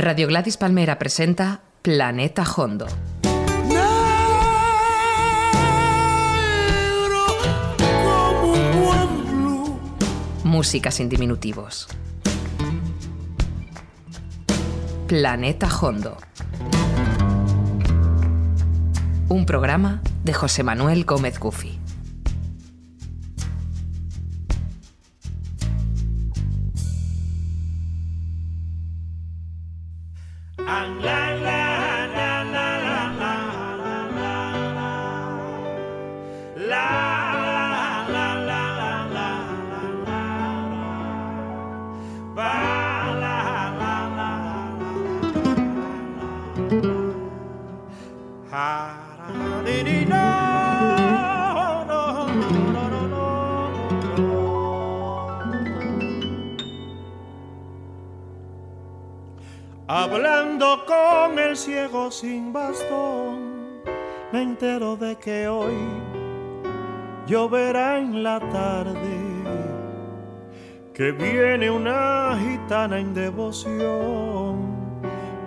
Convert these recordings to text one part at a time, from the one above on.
Radio Gladys Palmera presenta Planeta Hondo. Música sin diminutivos. Planeta Hondo. Un programa de José Manuel Gómez Gufi.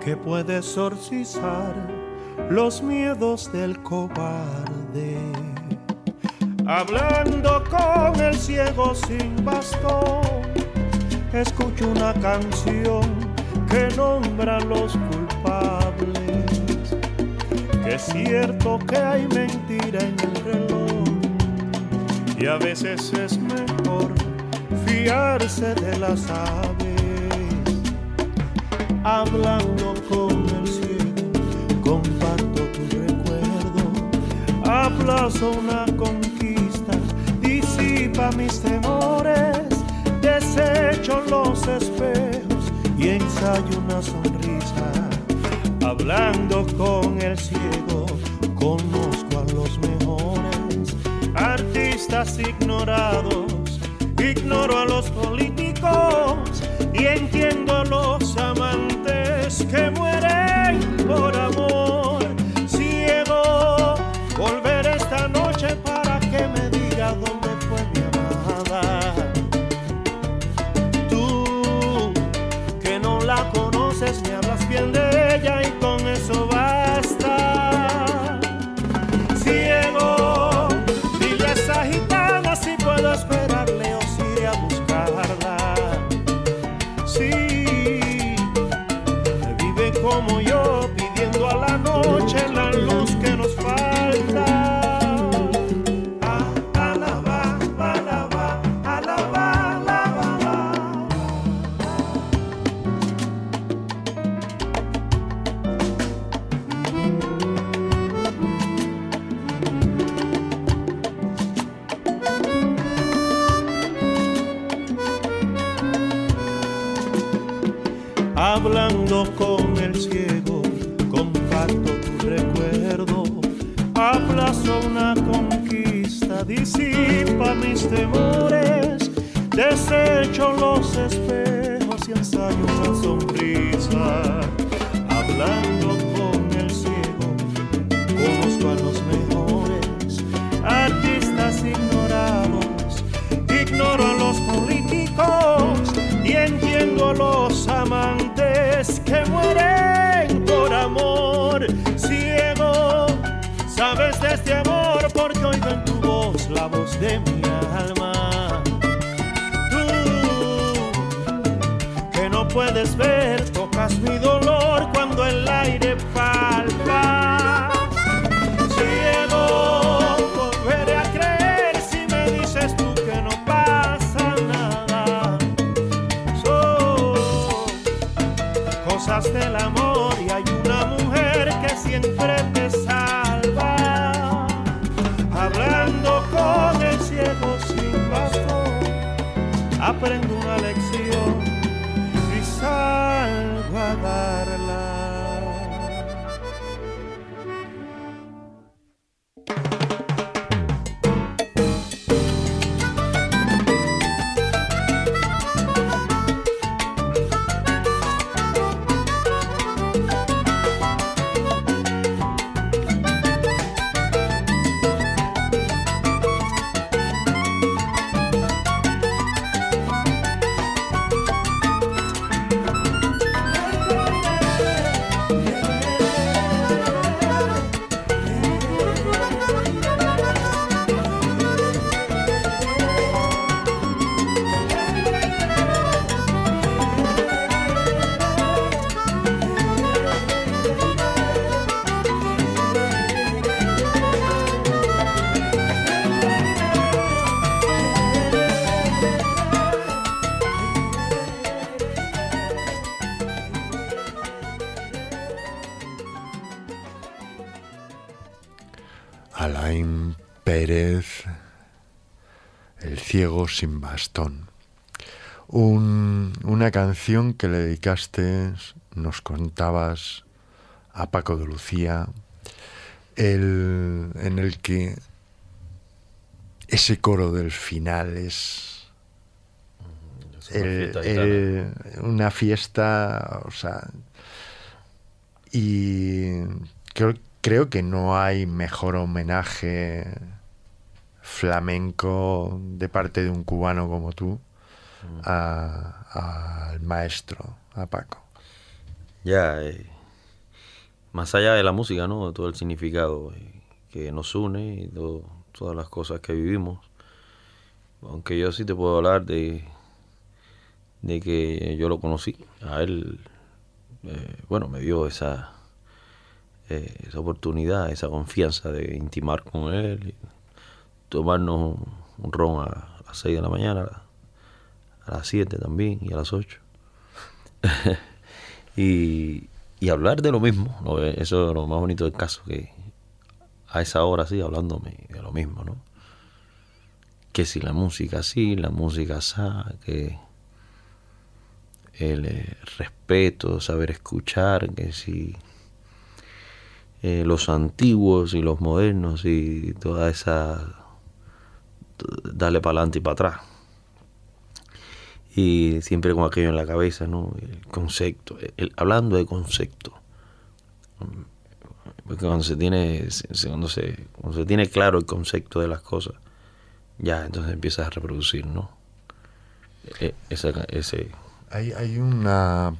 Que puede exorcizar los miedos del cobarde. Hablando con el ciego sin bastón, escucho una canción que nombra los culpables, que es cierto que hay mentira en el reloj y a veces es mejor fiarse de las aves. Hablando con el cielo, comparto tu recuerdo, aplazo una conquista, disipa mis temores, desecho los espejos y ensayo una sonrisa. Hablando con el ciego, conozco a los mejores artistas ignorados. Ignoro a los políticos y entiendo a voz de mi alma. Tú que no puedes ver, tocas mi dolor bastón. una canción que le dedicaste, nos contabas, a Paco de Lucía, el, en el que ese coro del final es una, fiesta, o sea, y creo, creo que no hay mejor homenaje flamenco de parte de un cubano como tú mm. al maestro, a Paco. Ya, eh, más allá de la música, ¿no? Todo el significado eh, que nos une y todas las cosas que vivimos. Aunque yo sí te puedo hablar de, de que yo lo conocí. A él, eh, bueno, me dio esa, esa oportunidad, esa confianza de intimar con él, tomarnos un ron a, las 6 de la mañana, a las 7 también y a las 8. y, y hablar de lo mismo, eso es lo más bonito del caso, que a esa hora sí, hablándome de lo mismo, ¿no? Que si la música sí, la música sa, que el eh, respeto, saber escuchar, que si eh, los antiguos y los modernos y toda esa darle para adelante y para atrás y siempre con aquello en la cabeza, ¿no? El concepto, el, hablando de concepto. Porque cuando se tiene cuando se, cuando se tiene claro el concepto de las cosas, ya entonces empiezas a reproducir, ¿no? E, ese, ese... Hay, hay una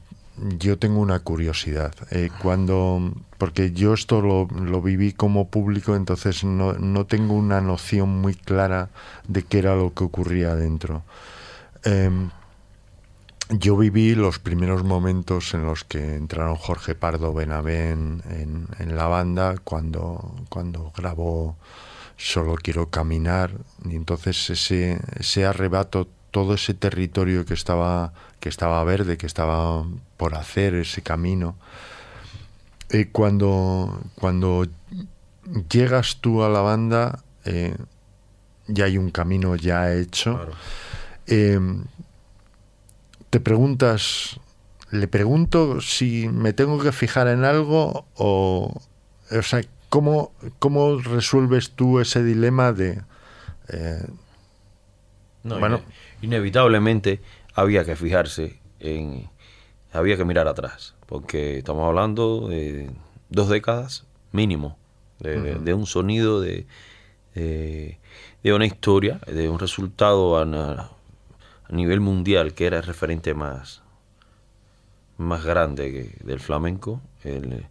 yo tengo una curiosidad. Eh, cuando, porque yo esto lo, lo, viví como público, entonces no, no, tengo una noción muy clara de qué era lo que ocurría adentro. Em, yo viví los primeros momentos en los que entraron Jorge Pardo Benavén en, en, la banda, cuando, cuando grabó Solo quiero caminar, y entonces ese, ese arrebato, todo ese territorio que estaba, que estaba verde, que estaba por hacer, ese camino, y cuando, cuando llegas tú a la banda, eh, ya hay un camino ya hecho. Eh, te preguntas, le pregunto si me tengo que fijar en algo o, o sea, ¿cómo, cómo resuelves tú ese dilema de... Eh, bueno, inevitablemente había que fijarse en... Había que mirar atrás, porque estamos hablando de dos décadas mínimo, de, un sonido, de, de, una historia, de un resultado a nivel mundial, que era el referente más, más grande del flamenco, el,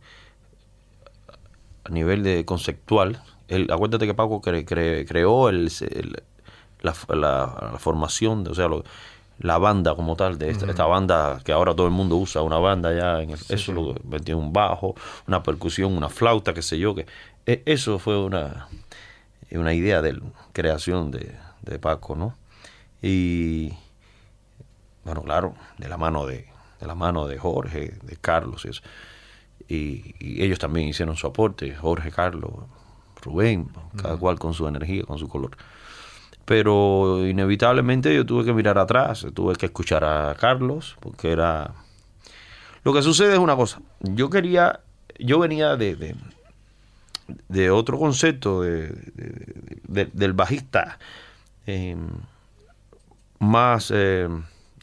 a nivel de conceptual, el, acuérdate que Paco creó el, la, la, formación, de, o sea, la banda como tal, de esta, banda que ahora todo el mundo usa, una banda ya, en eso lo metió un bajo, una percusión, una flauta, qué sé yo, que e, eso fue una, una idea de creación de, de Paco, ¿no? Y, bueno, claro, de la mano de, de la mano de Jorge, de Carlos y eso. Y, ellos también hicieron su aporte, Jorge, Carlos, Rubén, cada cual con su energía, con su color. Pero inevitablemente yo tuve que mirar atrás, tuve que escuchar a Carlos, porque era... Lo que sucede es una cosa, yo quería, yo venía de, de, otro concepto de, del bajista eh, más... Eh,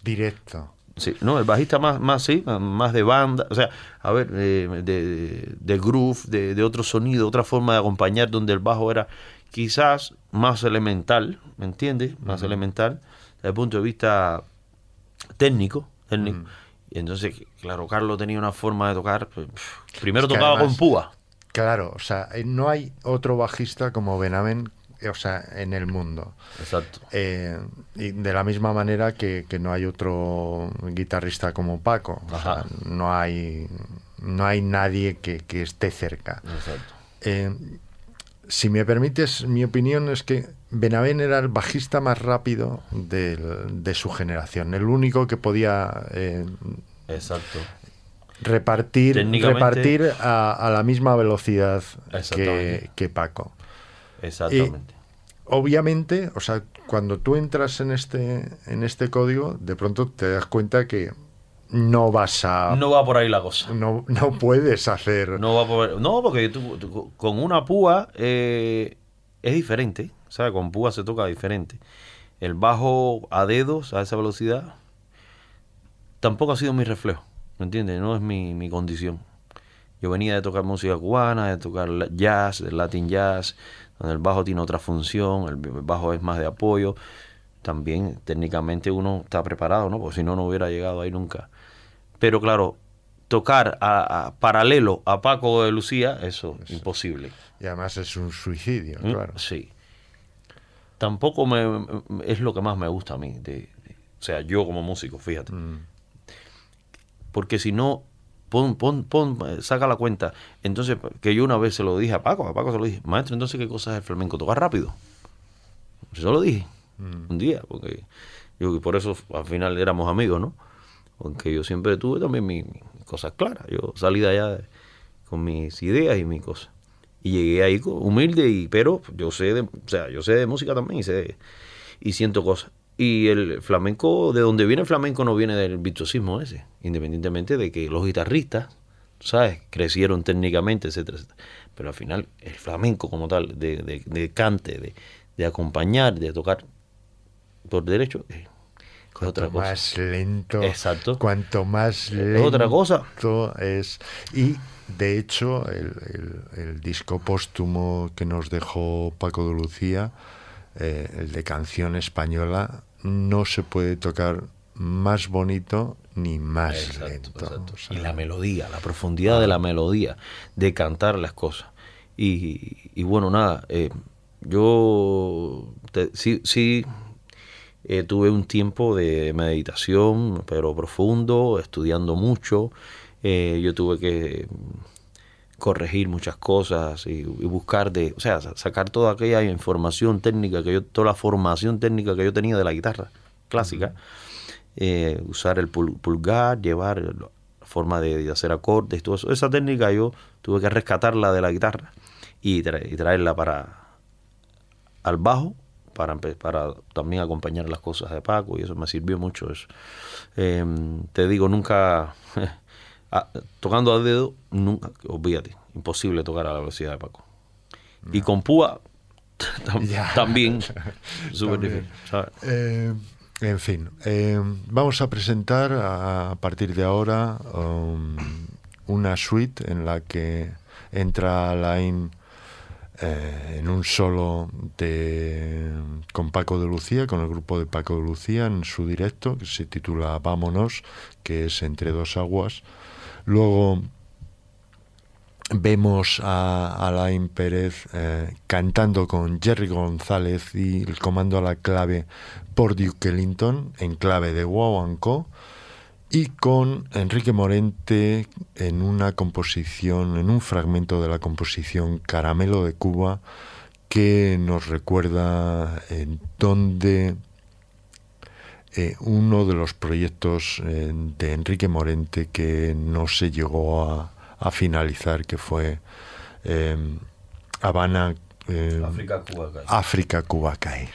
Directo. Sí, no, el bajista más, más, sí, más de banda, o sea, a ver, de, de, groove, de, de, otro sonido, otra forma de acompañar, donde el bajo era quizás más elemental, ¿me entiendes? Más elemental, desde el punto de vista técnico, técnico. Y entonces, claro, Carlos tenía una forma de tocar, pues, primero tocaba con púa. Claro, o sea, eh, no hay otro bajista como Benaven o sea, en el mundo. Exacto. Eh, y de la misma manera que, no hay otro guitarrista como Paco. O sea, no hay no hay nadie que, esté cerca. Exacto. Eh, si me permites, mi opinión es que Benavén era el bajista más rápido de, su generación, el único que podía eh, Exacto. repartir, repartir a, la misma velocidad que, que Paco. Exactamente. obviamente, o sea, cuando tú entras en este, en este código, de pronto te das cuenta que no vas a... No va por ahí la cosa. No, no puedes hacer... No va por No, porque tú, tú- con una púa eh, es diferente. ¿Sabes? Con púa se toca diferente. El bajo a dedos a esa velocidad tampoco ha sido mi reflejo. ¿Me entiendes? No es mi, mi condición. Yo venía de tocar música cubana, de tocar jazz, el latin jazz, donde el bajo tiene otra función, el bajo es más de apoyo. También técnicamente uno está preparado, ¿no? Porque si no, no hubiera llegado ahí nunca. Pero claro, tocar a, a- paralelo a Paco de Lucía, eso, imposible. Y además es un suicidio, ¿Mm? claro. Sí. Tampoco me, es lo que más me gusta a mí. de- de- o sea, yo como músico, fíjate. Mm. Porque si no, pon, pon, pon, saca la cuenta. Entonces, que yo una vez se lo dije a Paco, a Paco se lo dije, maestro, entonces, ¿qué cosa es el flamenco? ¿Tocar rápido? Yo lo dije Mm. un día, porque yo por eso al final éramos amigos, ¿no? Porque yo siempre tuve también mis, cosas claras. Yo salí de allá con mis ideas y mis cosas. Y llegué ahí humilde, y, pero yo sé de, o sea, yo sé de música también y sé y siento cosas. Y el flamenco, de donde viene el flamenco no viene del virtuosismo ese, independientemente de que los guitarristas, ¿sabes? Crecieron técnicamente, etcétera, etcétera. Pero al final el flamenco como tal, de, de, de cante, de, de acompañar, de tocar por derecho, eh, otra Cuanto cosa. más lento, Exacto. cuanto más lento otra cosa. es. Y de hecho, el, el- el disco póstumo que nos dejó Paco de Lucía, eh, el de canción española, no se puede tocar más bonito ni más Exacto, lento. exacto. O sea, Y la melodía, la profundidad de la melodía, de cantar las cosas. Y, y bueno, nada, eh, yo te- sí, sí eh, tuve un tiempo de meditación, pero profundo, estudiando mucho. Eh, yo tuve que corregir muchas cosas y, y buscar de, o sea, sa- sacar toda aquella información técnica que yo, toda la formación técnica que yo tenía de la guitarra clásica, eh, usar el pul- pulgar, llevar la forma de, de hacer acordes, todo eso. Esa técnica yo tuve que rescatarla de la guitarra y, tra- y traerla para al bajo para, también acompañar las cosas de Paco y eso me sirvió mucho eso. Eh, te digo, nunca, a- tocando a dedo, nunca, olvídate, imposible tocar a la velocidad de Paco. Y con púa tam- también, súper difícil. ¿sabes? Eh, en fin, eh, vamos a presentar a, a partir de ahora um, una suite en la que entra Alain eh, en un solo de, con Paco de Lucía, con el grupo de Paco de Lucía en su directo, que se titula Vámonos, que es Entre dos aguas. Luego vemos a Alain Pérez eh, cantando con Jerry González y el comando a la clave por Duke Ellington en clave de Wow Co. Y con Enrique Morente en una composición, en un fragmento de la composición Caramelo de Cuba que nos recuerda en donde eh, uno de los proyectos eh, de Enrique Morente que no se llegó a, a finalizar, que fue eh, Habana, eh, África, Cuba, Calle. África, Cuba, Caer.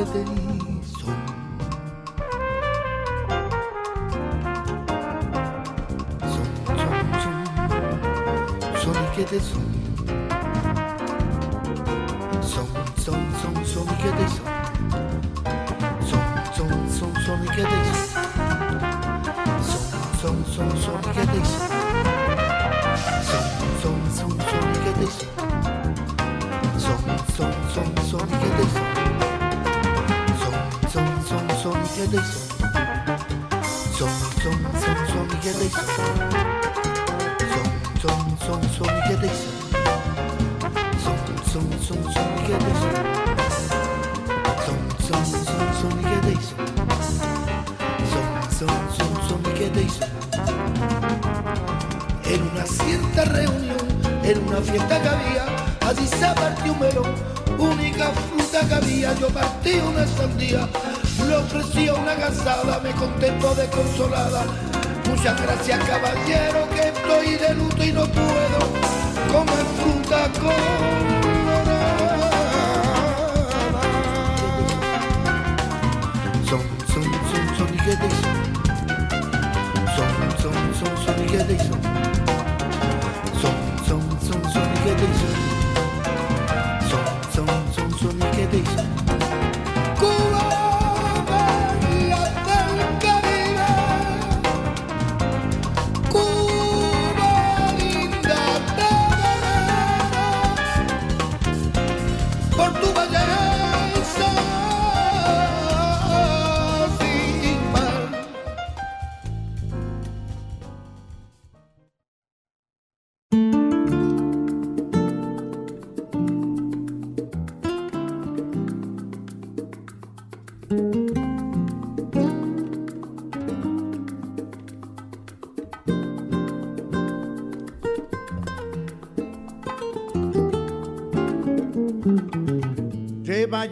orilla del sol. Son, son, son, son y que de son. Son, son, son, son y que de son. Son, son, son, son y que de son. Son, son, son, son y que de son. Son, son, son, son y que de son. Son, son, son, son y que de son. yo son. Son, son, son, son, yo doy son. Son, son, son, son, yo doy son. Son, son, son, son, son. Son, son, son, son, son. Son, son, son, son, yo doy son. En una cierta reunión, en una fiesta que había, así se partió un melón, única fruta que había, yo partí una sandía le ofrecía una gasada, me contento de consolada. Muchas gracias caballero, que estoy de luto y no puedo comer fruta colorada. Son, son, son, son, son, son, son, son, son, son, son,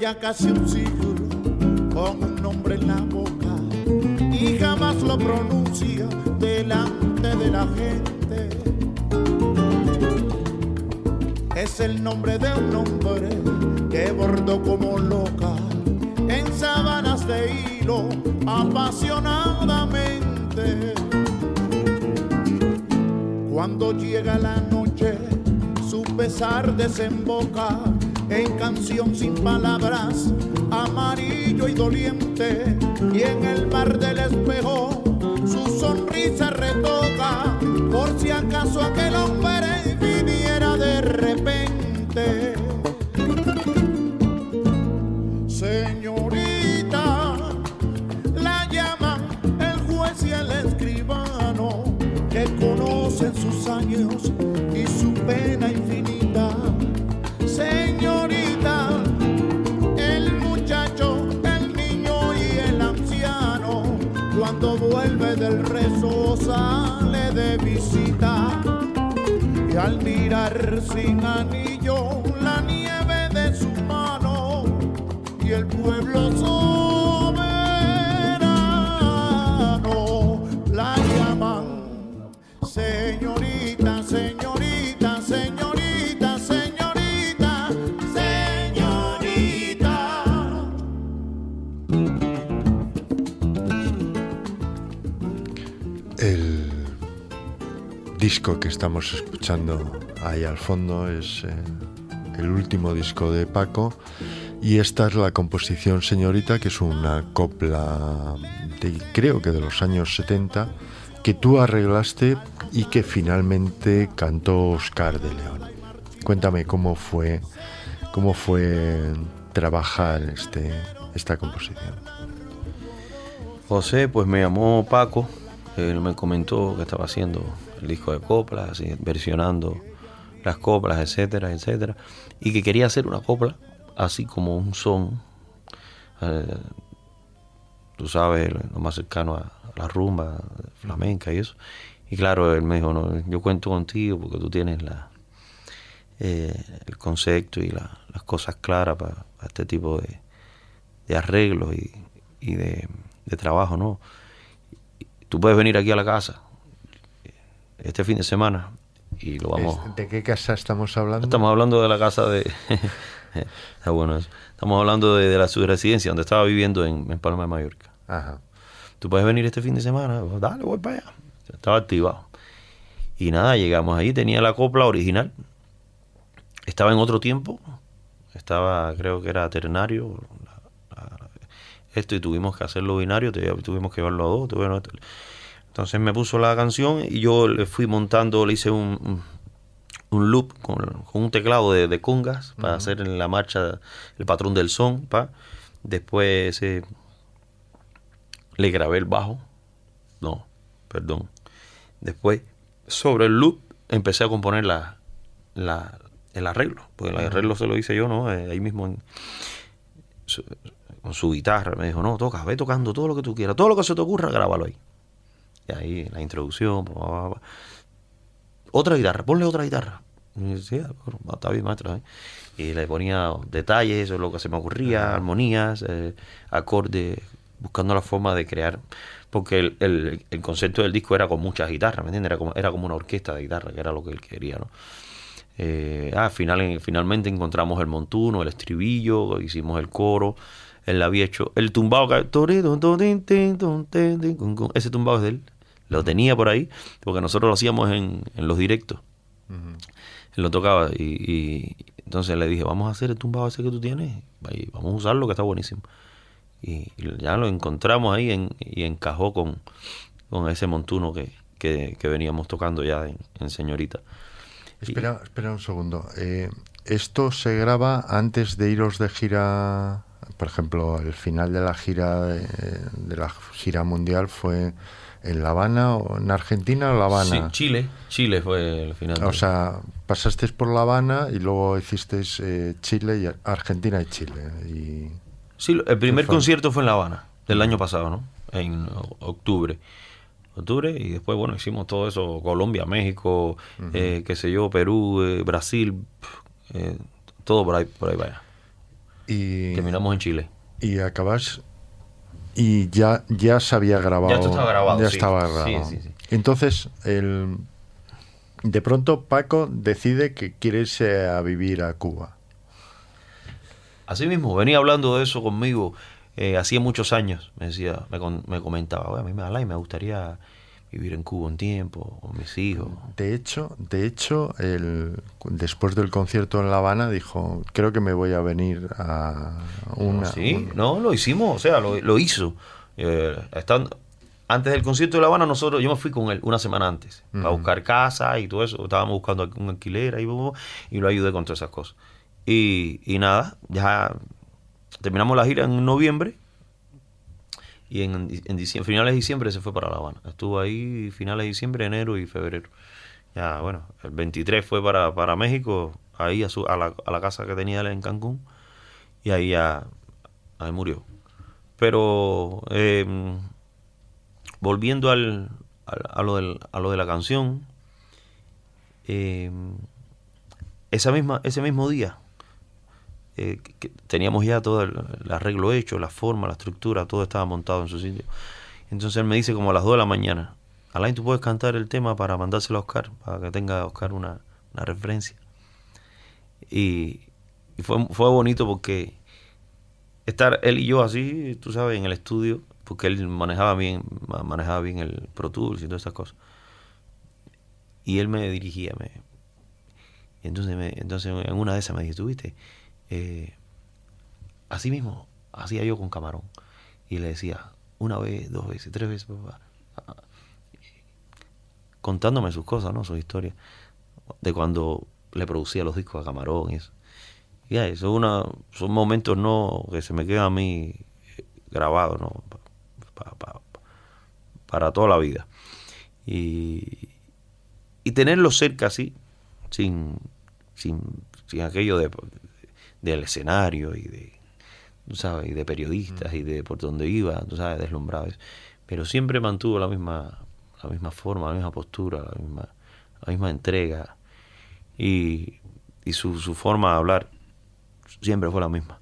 ya casi un siglo con un nombre en la boca y jamás lo pronuncia delante de la gente. Es el nombre de un hombre que bordó como loca en sábanas de hilo apasionadamente. Cuando llega la noche, su pesar desemboca en canción sin palabras, amarillo y doliente, y en el mar del espejo su sonrisa retoca, por si acaso aquel hombre al mirar sin anillo que estamos escuchando ahí al fondo es eh, el último disco de Paco y esta es la composición Señorita, que es una copla de, creo que de los años 70 que tú arreglaste y que finalmente cantó Oscar de León. Cuéntame cómo fue cómo fue trabajar este esta composición. José, pues me llamó Paco, él me comentó que estaba haciendo el disco de coplas, así, versionando las coplas, etcétera, etcétera, y que quería hacer una copla así como un son, eh, tú sabes, lo más cercano a la rumba flamenca y eso. Y claro, él me dijo, no, yo cuento contigo porque tú tienes la, eh, el concepto y la- las cosas claras para este tipo de, arreglos y, y de, de trabajo, ¿no? Tú puedes venir aquí a la casa este fin de semana y lo vamos... ¿De qué casa estamos hablando? Estamos hablando de la casa de, Está bueno eso. Estamos hablando de, la subresidencia, donde estaba viviendo en, en Palma de Mallorca. Ajá. ¿Tú puedes venir este fin de semana? Pues, Dale, voy para allá. Estaba activado. Y nada, llegamos ahí, tenía la copla original. Estaba en otro tiempo. Estaba, creo que era ternario. esto y tuvimos que hacerlo binario, tuvimos que llevarlo a dos. Entonces me puso la canción y yo le fui montando, le hice un, un loop con, un teclado de, de congas para hacer en la marcha el patrón del son. Pa. Después eh, le grabé el bajo. No, perdón. Después sobre el loop empecé a componer la, la, el arreglo, porque el arreglo se lo hice yo, ¿no? Eh, ahí mismo con su guitarra. Me dijo, no, toca, ve tocando todo lo que tú quieras, todo lo que se te ocurra, grábalo ahí. Y ahí la introducción, otra guitarra, ponle otra guitarra. Y decía, está bien, maestro. ¿eh? Y le ponía detalles, eso es lo que se me ocurría, armonías, eh, acordes, buscando la forma de crear porque el, el, el, concepto del disco era con muchas guitarras, ¿me entiendes? Era como, era como una orquesta de guitarra, que era lo que él quería, ¿no? Eh, ah, final, finalmente encontramos el montuno, el estribillo, hicimos el coro, él había hecho el tumbado, ese tumbado es de él, lo tenía por ahí, porque nosotros lo hacíamos en, en los directos, él lo tocaba y, y, entonces le dije, vamos a hacer el tumbado ese que tú tienes, y vamos a usarlo que está buenísimo y, ya lo encontramos ahí en, y encajó con, con ese montuno que, que, veníamos tocando ya en, Señorita. Espera, espera un segundo. Eh, ¿Esto se graba antes de iros de gira? Por ejemplo, el final de la gira de, la gira mundial fue en La Habana o en Argentina o La Habana. Sí, Chile, Chile fue el final. O sea, pasasteis por La Habana y luego hicisteis eh, Chile y Argentina y Chile y Sí, el primer concierto fue en La Habana, del año pasado, ¿no? En octubre. Octubre, y después, bueno, hicimos todo eso, Colombia, México, eh, qué sé yo, Perú, eh, Brasil, todo por ahí, por ahí vaya. Y terminamos en Chile. Y acabas y ya ya se había grabado. Ya estaba grabado. Ya estaba grabado. Sí, sí, Entonces, el, de pronto Paco decide que quiere irse a vivir a Cuba. Así mismo, venía hablando de eso conmigo eh, hacía muchos años. Me decía, me, me comentaba, a mí me, me gustaría vivir en Cuba un tiempo, con mis hijos. De hecho, de hecho el, después del concierto en La Habana dijo, creo que me voy a venir a una... Sí, no, lo hicimos, o sea, lo, hizo. Eh, estando, antes del concierto de La Habana, nosotros, yo me fui con él una semana antes, a buscar casa y todo eso. Estábamos buscando un alquiler ahí, y lo ayudé con todas esas cosas. Y, y nada, ya terminamos la gira en noviembre y en, finales de diciembre se fue para La Habana. Estuvo ahí finales de diciembre, enero y febrero. Ya, bueno, el 23 fue para, para México, ahí a, su, a, la, a la casa que tenía él en Cancún, y ahí ya ahí murió. Pero em, volviendo al, a, lo del, a lo de la canción, eh, esa misma, ese mismo día eh, teníamos ya todo el, arreglo hecho, la forma, la estructura, todo estaba montado en su sitio. Entonces él me dice como a las 2 de la mañana, Alain, tú puedes cantar el tema para mandárselo a Oscar, para que tenga Oscar una, referencia. Y, fue, fue bonito porque estar él y yo así, tú sabes, en el estudio, porque él manejaba bien, manejaba bien el Pro Tools y todas esas cosas. Y él me dirigía, me, entonces, me, entonces en una de esas me dijo, ¿tú viste? Eh, así mismo hacía yo con Camarón. Y le decía, una vez, dos veces, tres veces, contándome sus cosas, ¿no? Sus historias. De cuando le producía los discos a Camarón y eso. Y eso una, son momentos no que se me quedan a mí grabados, ¿no? para toda la vida. Y, y tenerlo cerca así, sin, sin, sin aquello de, del escenario y de, sabes, y de periodistas y de por donde iba, tú sabes, deslumbrados. Pero siempre mantuvo la misma, la misma forma, la misma postura, la misma, la misma entrega. Y, y su, su forma de hablar siempre fue la misma.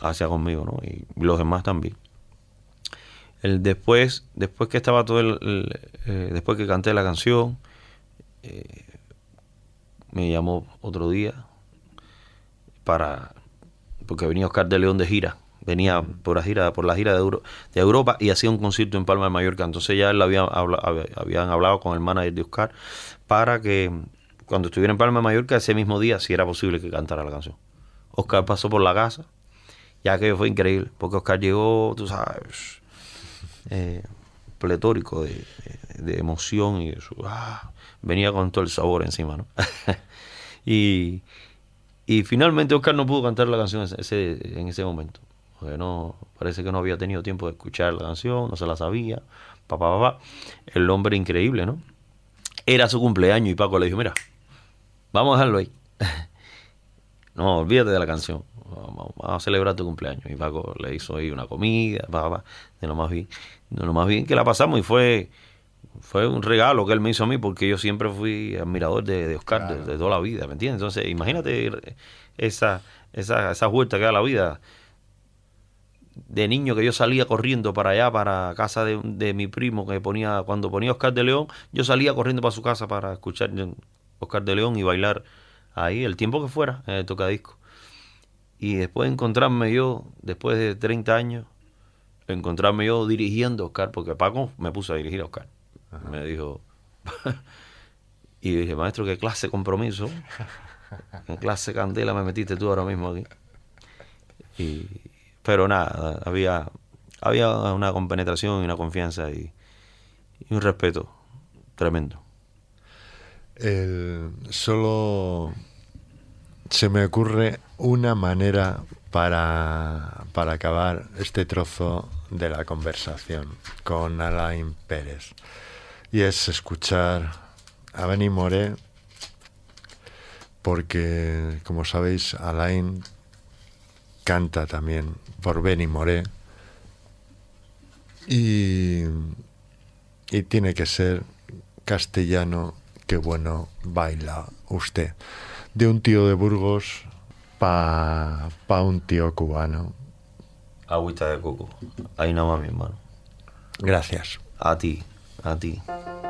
Hacia conmigo, ¿no? Y los demás también. El después, después que estaba todo el, eh, después que canté la canción, eh, me llamó otro día para porque venía Oscar de León de gira, venía por la gira, por la gira de, de Europa y hacía un concierto en Palma de Mallorca. Entonces ya él había, habían hablado con el manager de Oscar para que cuando estuviera en Palma de Mallorca ese mismo día si era posible que cantara la canción. Oscar pasó por la casa, ya que fue increíble, porque Oscar llegó, tú sabes, eh, pletórico de, emoción y eso, ah, venía con todo el sabor encima, ¿no? y, y finalmente Oscar no pudo cantar la canción ese, en ese momento. Porque no, parece que no había tenido tiempo de escuchar la canción, no se la sabía. Papá, papá. El hombre increíble, ¿no? Era su cumpleaños y Paco le dijo, mira, vamos a dejarlo ahí. no, olvídate de la canción. Vamos, a celebrar tu cumpleaños. Y Paco le hizo ahí una comida, papá, de lo más bien, de lo más bien que la pasamos y fue fue un regalo que él me hizo a mí porque yo siempre fui admirador de, Oscar de, toda la vida, ¿me entiendes? Entonces, imagínate esa, esa, esa vuelta que da la vida. De niño que yo salía corriendo para allá, para casa de, mi primo que ponía, cuando ponía Oscar de León, yo salía corriendo para su casa para escuchar Oscar de León y bailar ahí el tiempo que fuera en el tocadisco. Y después encontrarme yo, después de 30 años, encontrarme yo dirigiendo a Oscar, porque Paco me puso a dirigir a Oscar. Me dijo, y dije, maestro, ¿qué clase compromiso? ¿Qué clase de candela me metiste tú ahora mismo aquí? Y, pero nada, había, había una compenetración y una confianza y, un respeto tremendo. solo se me ocurre una manera para, para acabar este trozo de la conversación con Alain Pérez y es escuchar a Benny Moré porque, como sabéis, Alain canta también por Benny Moré y, y tiene que ser castellano, que bueno baila usted. De un tío de Burgos pa, pa un tío cubano. Agüita de coco. Ahí nada más, mi hermano. Gracias. A ti a ti.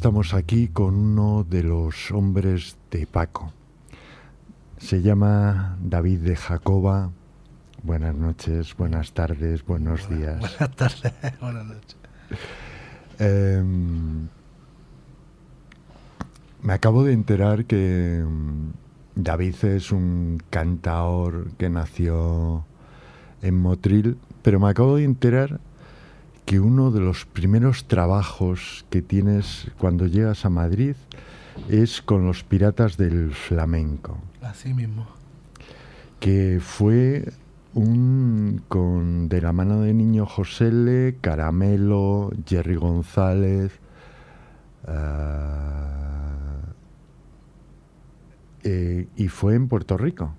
Estamos aquí con uno de los hombres de Paco. Se llama David de Jacoba. Buenas noches, buenas tardes, buenos días. Buenas tardes, buenas noches. Em, me acabo de enterar que mm, David es un cantaor que nació en Motril, pero me acabo de enterar que uno de los primeros trabajos que tienes cuando llegas a Madrid es con los piratas del flamenco. Así mismo. Que fue un con de la mano de Niño Josele, Caramelo, Jerry González. Ah, eh, y fue en Puerto Rico.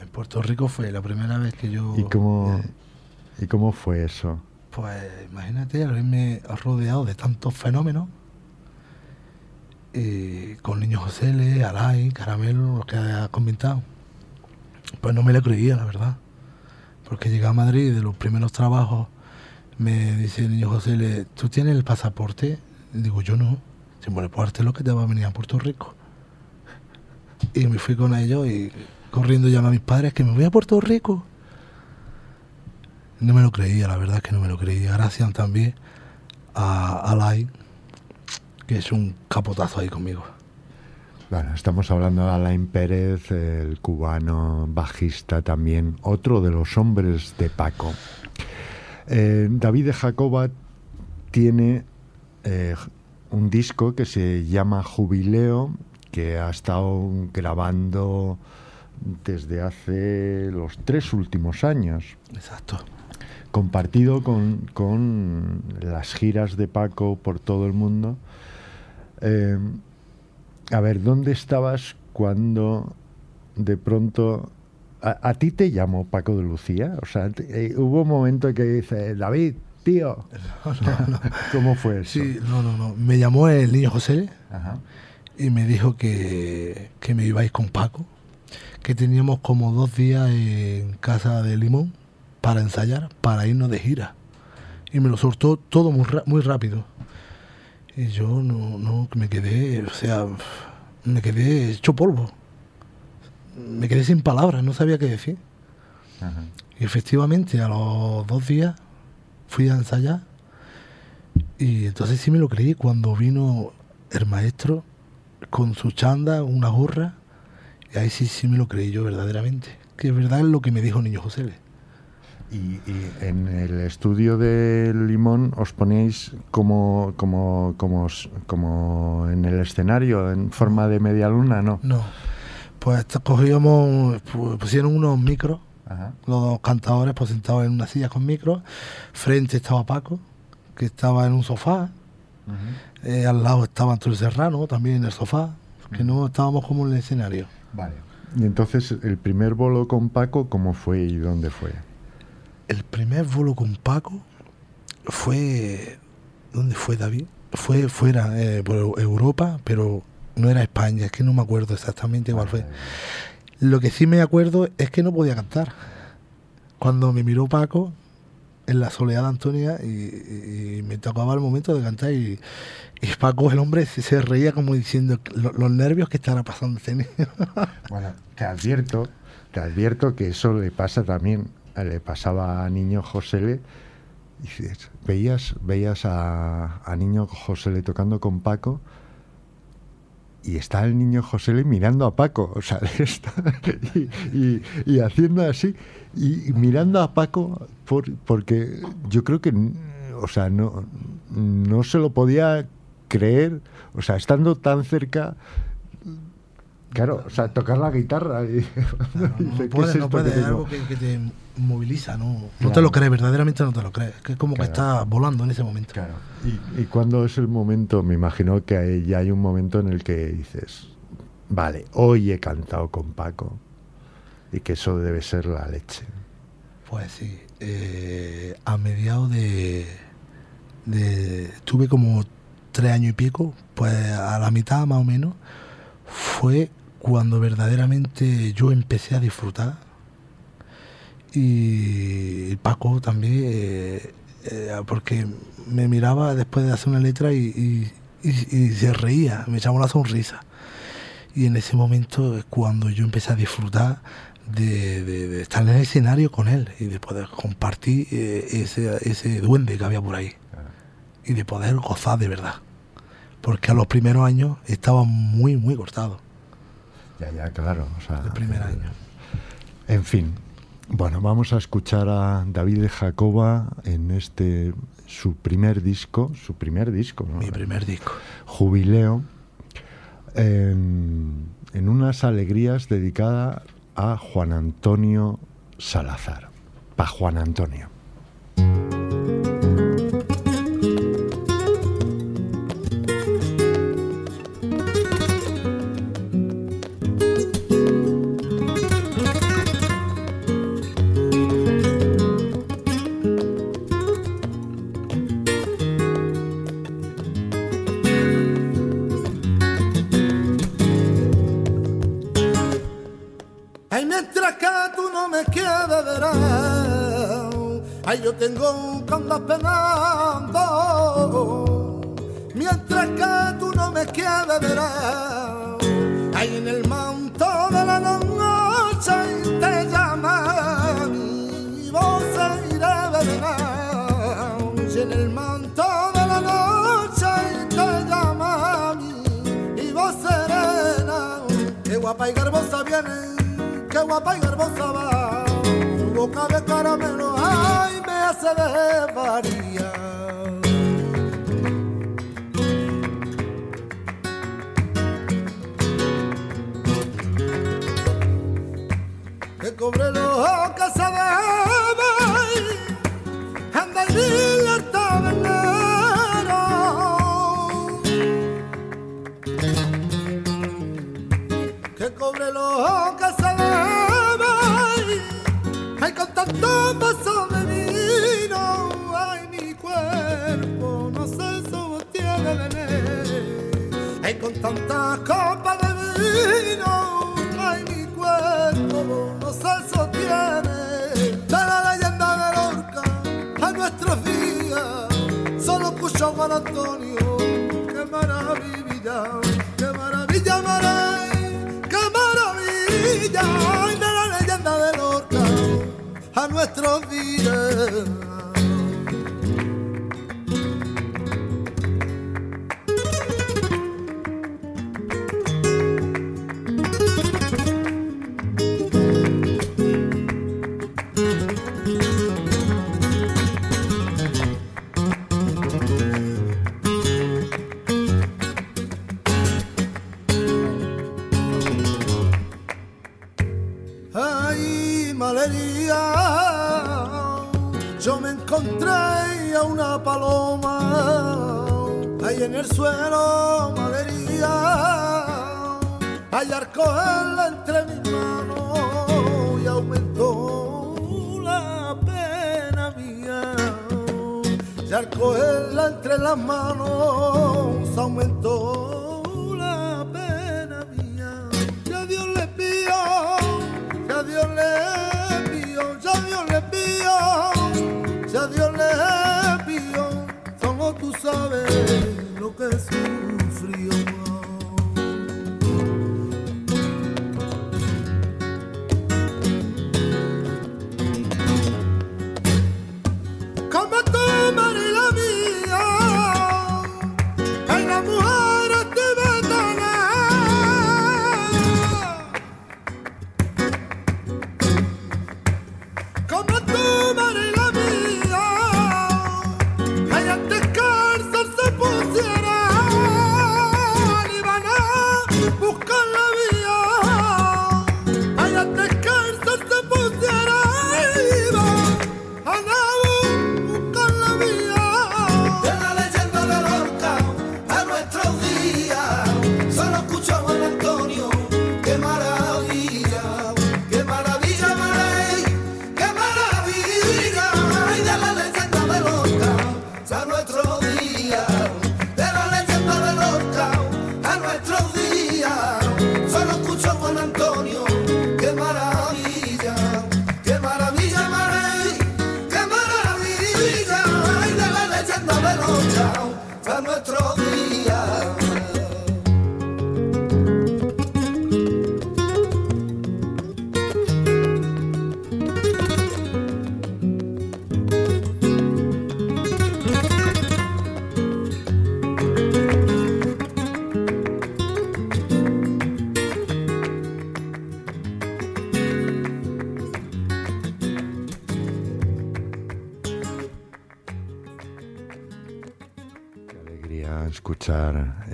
En Puerto Rico fue la primera vez que yo... ¿Y cómo, ¿y cómo fue eso? Pues imagínate haberme rodeado de tantos fenómenos, eh, con Niño José, Le, Alay, Caramelo, lo que ha comentado. Pues no me lo creía, la verdad. Porque llegué a Madrid de los primeros trabajos, me dice el Niño José, ¿tú tienes el pasaporte? digo, yo no. Si me pues lo que te va a venir a Puerto Rico. Y me fui con ellos y corriendo llamé a mis padres que me voy a Puerto Rico. No me lo creía, la verdad es que no me lo creía. Gracias también a Alain, que es un capotazo ahí conmigo. Bueno, estamos hablando de Alain Pérez, el cubano bajista también, otro de los hombres de Paco. Eh, David de Jacoba tiene eh, un disco que se llama Jubileo, que ha estado grabando desde hace los tres últimos años. Exacto compartido con, las giras de Paco por todo el mundo. Eh, a ver, ¿dónde estabas cuando de pronto... A, ti te llamó Paco de Lucía? O sea, eh, hubo un momento que dice, David, tío. ¿Cómo fue eso? Sí, no, no, no. Me llamó el niño José y me dijo que, que me ibais con Paco, que teníamos como dos días en casa de Limón para ensayar, para irnos de gira. Y me lo soltó todo muy, muy rápido. Y yo no, no, me quedé, o sea, me quedé hecho polvo. Me quedé sin palabras, no sabía qué decir. Y efectivamente, a los dos días fui a ensayar. Y entonces sí me lo creí cuando vino el maestro con su chanda, una gorra. Y ahí sí, sí me lo creí yo verdaderamente. Que es verdad lo que me dijo Niño José. Y, en el estudio de Limón os ponéis como, como, como, como en el escenario, en forma de media luna, ¿no? No. Pues cogíamos, pusieron unos micros, los dos cantadores pues sentados en una silla con micros, frente estaba Paco, que estaba en un sofá, eh, al lado estaba Antonio Serrano, también en el sofá, que no estábamos como en el escenario. Vale. Y entonces, el primer bolo con Paco, ¿cómo fue y dónde fue? El primer vuelo con Paco fue. ¿Dónde fue David? Fue fuera, eh, por Europa, pero no era España, es que no me acuerdo exactamente cuál fue. Lo que sí me acuerdo es que no podía cantar. Cuando me miró Paco en la soledad de Antonia y, me tocaba el momento de cantar y, Paco, el hombre, se, reía como diciendo los nervios que estará pasando este Bueno, te advierto, te advierto que eso le pasa también le pasaba a Niño José y veías, veías a, Niño José tocando con Paco y está el niño José mirando a Paco, o sea, y, haciendo así, y, mirando a Paco, porque yo creo que, o sea, no, no se lo podía creer, o sea, estando tan cerca, Claro, o sea, tocar la guitarra y... no, puede, no puede, es algo que, te moviliza, ¿no? No te lo crees, verdaderamente no te lo crees. Que es como que está volando en ese momento. Claro. ¿Y, y cuándo es el momento? Me imagino que hay, ya hay un momento en el que dices, vale, hoy he cantado con Paco y que eso debe ser la leche. Pues sí, eh, a mediados de, de... Tuve como tres años y pico, pues a la mitad más o menos, fue cuando verdaderamente yo empecé a disfrutar. Y Paco también, eh, eh, porque me miraba después de hacer una letra y, y, se reía, me echaba una sonrisa. Y en ese momento es cuando yo empecé a disfrutar de, estar en el escenario con él y de poder compartir eh, ese, ese duende que había por ahí. Y de poder gozar de verdad. Porque a los primeros años estaba muy, muy cortado. Ya, ya, claro. el primer año. En fin, bueno, vamos a escuchar a David Jacoba en este su primer disco, su primer disco, ¿no? Mi primer disco. Jubileo, en, en unas alegrías dedicada a Juan Antonio Salazar. Pa' Juan Antonio. Que cobre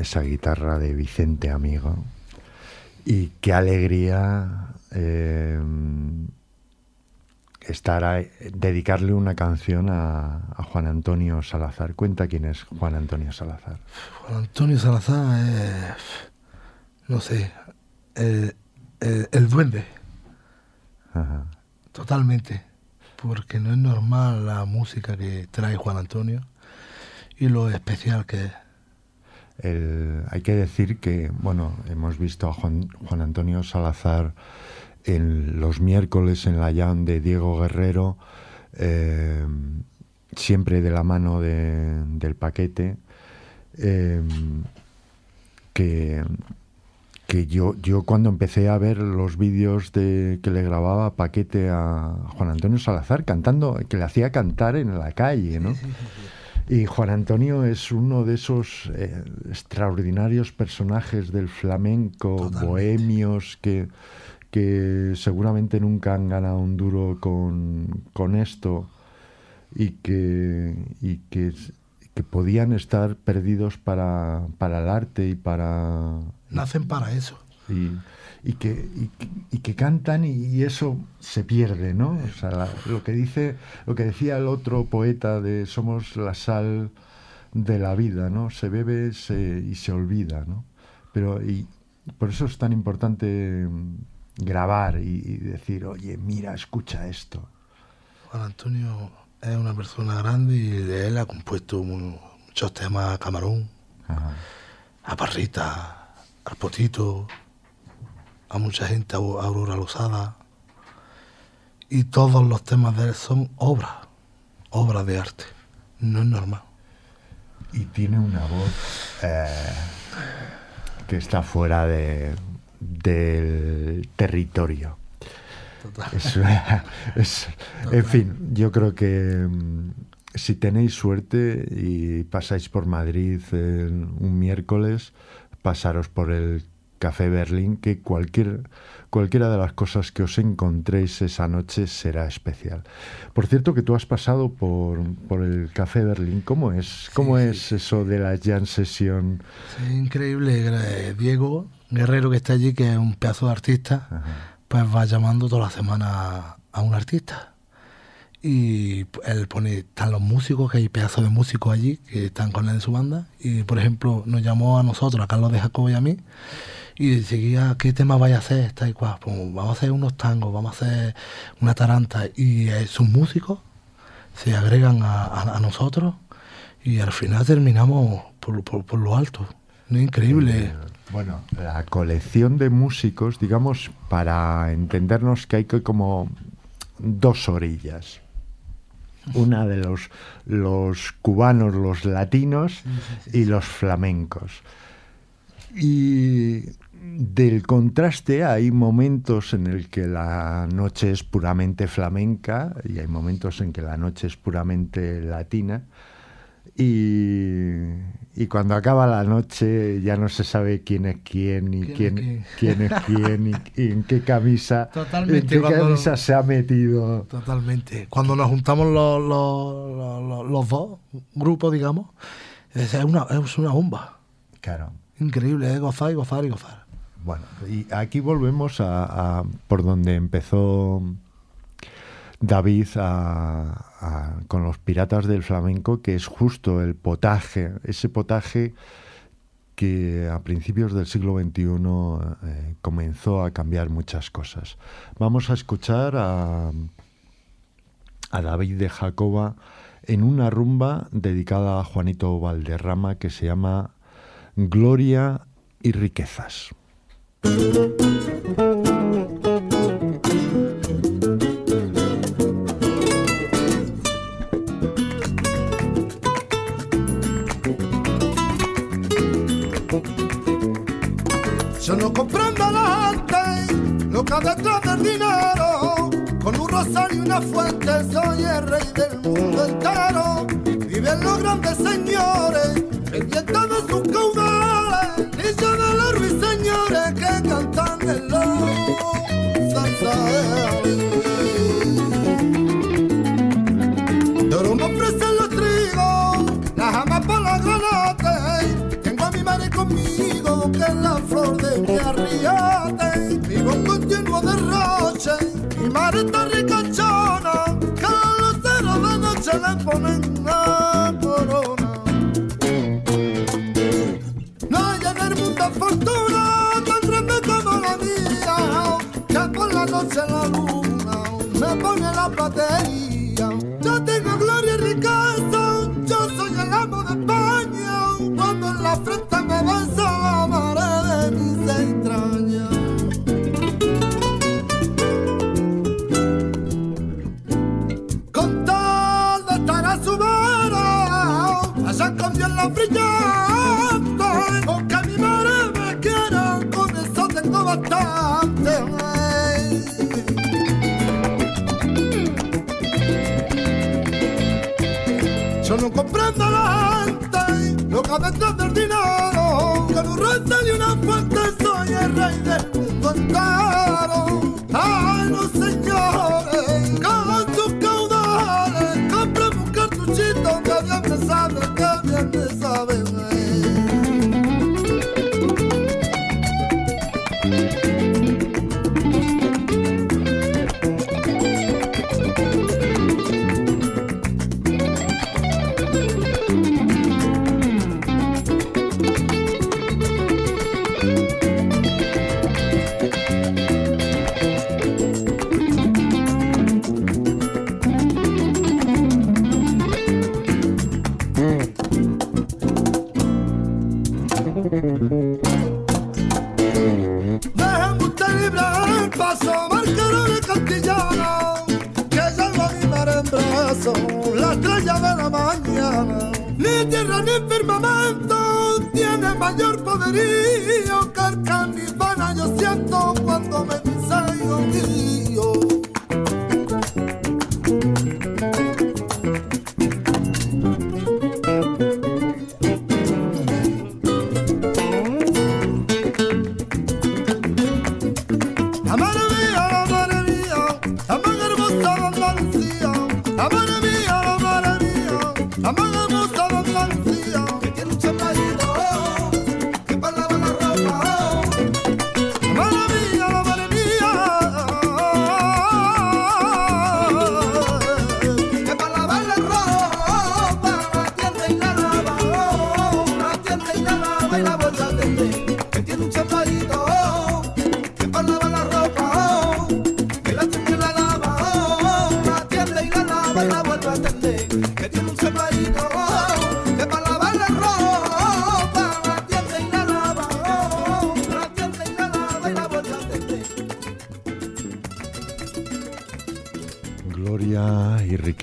esa guitarra de Vicente Amigo. Y qué alegría eh, estar a, dedicarle una canción a, Juan Antonio Salazar. Cuenta quién es Juan Antonio Salazar. Juan Antonio Salazar es, no sé, el, duende. Totalmente. Porque no es normal la música que trae Juan Antonio y lo especial que es. Hay que decir que, bueno, hemos visto a Juan, Antonio Salazar en los miércoles en la Jam de Diego Guerrero, eh, siempre de la mano del paquete, eh, que, que yo, yo cuando empecé a ver los vídeos de que le grababa paquete a Juan Antonio Salazar cantando, que le hacía cantar en la calle, ¿no? Y Juan Antonio es uno de esos eh, extraordinarios personajes del flamenco, bohemios, que, que seguramente nunca han ganado un duro con, esto y que, y que, podían estar perdidos para, el arte y para... Nacen para eso. Y, que, y, que cantan y, eso se pierde, ¿no? O sea, lo que dice, lo que decía el otro poeta de somos la sal de la vida, ¿no? Se bebe y se olvida, ¿no? Pero y por eso es tan importante grabar y, decir, oye, mira, escucha esto. Juan Antonio es una persona grande y de él ha compuesto muchos temas a Camarón, a Parrita, al Potito, a mucha gente, a Aurora Lozada. Y todos los temas de él son obras, obras de arte. No es normal. Y tiene una voz eh, que está fuera de, del territorio. en fin, yo creo que mm, si tenéis suerte y pasáis por Madrid un miércoles, pasaros por el Café Berlín, que cualquier, cualquiera de las cosas que os encontréis esa noche será especial. Por cierto que tú has pasado por, el Café Berlín, ¿cómo es? ¿Cómo es eso de la Jam Session? increíble, Diego Guerrero que está allí, que es un pedazo de artista, pues va llamando toda la semana a un artista. Y él pone, están los músicos, que hay pedazos de músicos allí que están con él en su banda. Y por ejemplo, nos llamó a nosotros, a Carlos de Jacobo y a mí, y seguía, ¿qué tema vaya a hacer? Está igual, pues vamos a hacer unos tangos, vamos a hacer una taranta. Y eh, sus músicos se agregan a, nosotros y al final terminamos por, por, lo alto. ¿No? Increíble. Eh, bueno, la colección de músicos, digamos, para entendernos que hay que como dos orillas. Una de los, los cubanos, los latinos y los flamencos. Y del contraste hay momentos en el que la noche es puramente flamenca y hay momentos en que la noche es puramente latina. Y, cuando acaba la noche ya no se sabe quién es quién y quién, es quién y, en qué camisa, en qué camisa se ha metido. Totalmente. Cuando nos juntamos los, los, los, dos grupos, digamos, es una, es una bomba. Claro. Increíble, es gozar y gozar y gozar. Bueno, y aquí volvemos a por donde empezó David con los piratas del flamenco, que es justo el potaje, ese potaje que a principios del siglo XXI eh, comenzó a cambiar muchas cosas. Vamos a escuchar a, a David de Jacoba en una rumba dedicada a Juanito Valderrama que se llama Gloria y Riquezas. Detrás del dinero, con un rosario y una fuente, soy el rey del mundo entero. Viven los grandes señores, pendientes de sus caudales, mi madre está ricachona, que los ceros de noche le ponen una corona. No hay en el mundo fortuna tan grande como la mía, que por la noche la luna me pone la batería. Yo no comprendo la gente, lo que detrás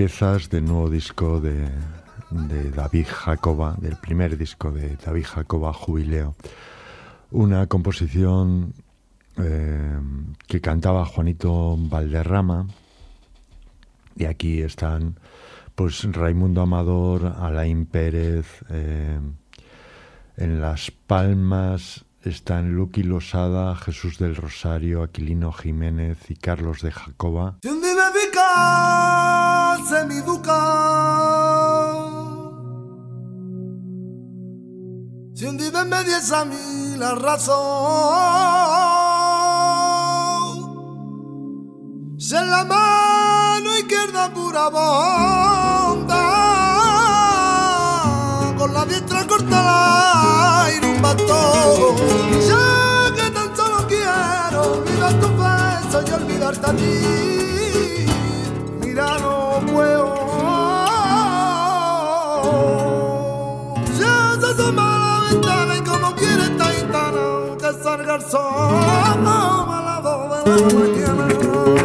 riquezas del nuevo disco de, David Jacoba, del primer disco de David Jacoba, Jubileo. Una composición eh, que cantaba Juanito Valderrama. Y aquí están pues Raimundo Amador, Alain Pérez, eh, en Las Palmas están Luqui Losada, Jesús del Rosario, Aquilino Jiménez y Carlos de Jacoba. Se mi Si un día me diese a mí la razón, si en la mano izquierda pura bondad, con la diestra corta aire un bastón. Ya que tan solo quiero olvidar tu beso y olvidarte a ti. Ya se asoma la ventana y como quiere esta gitana que salga el sol a las dos de la mañana.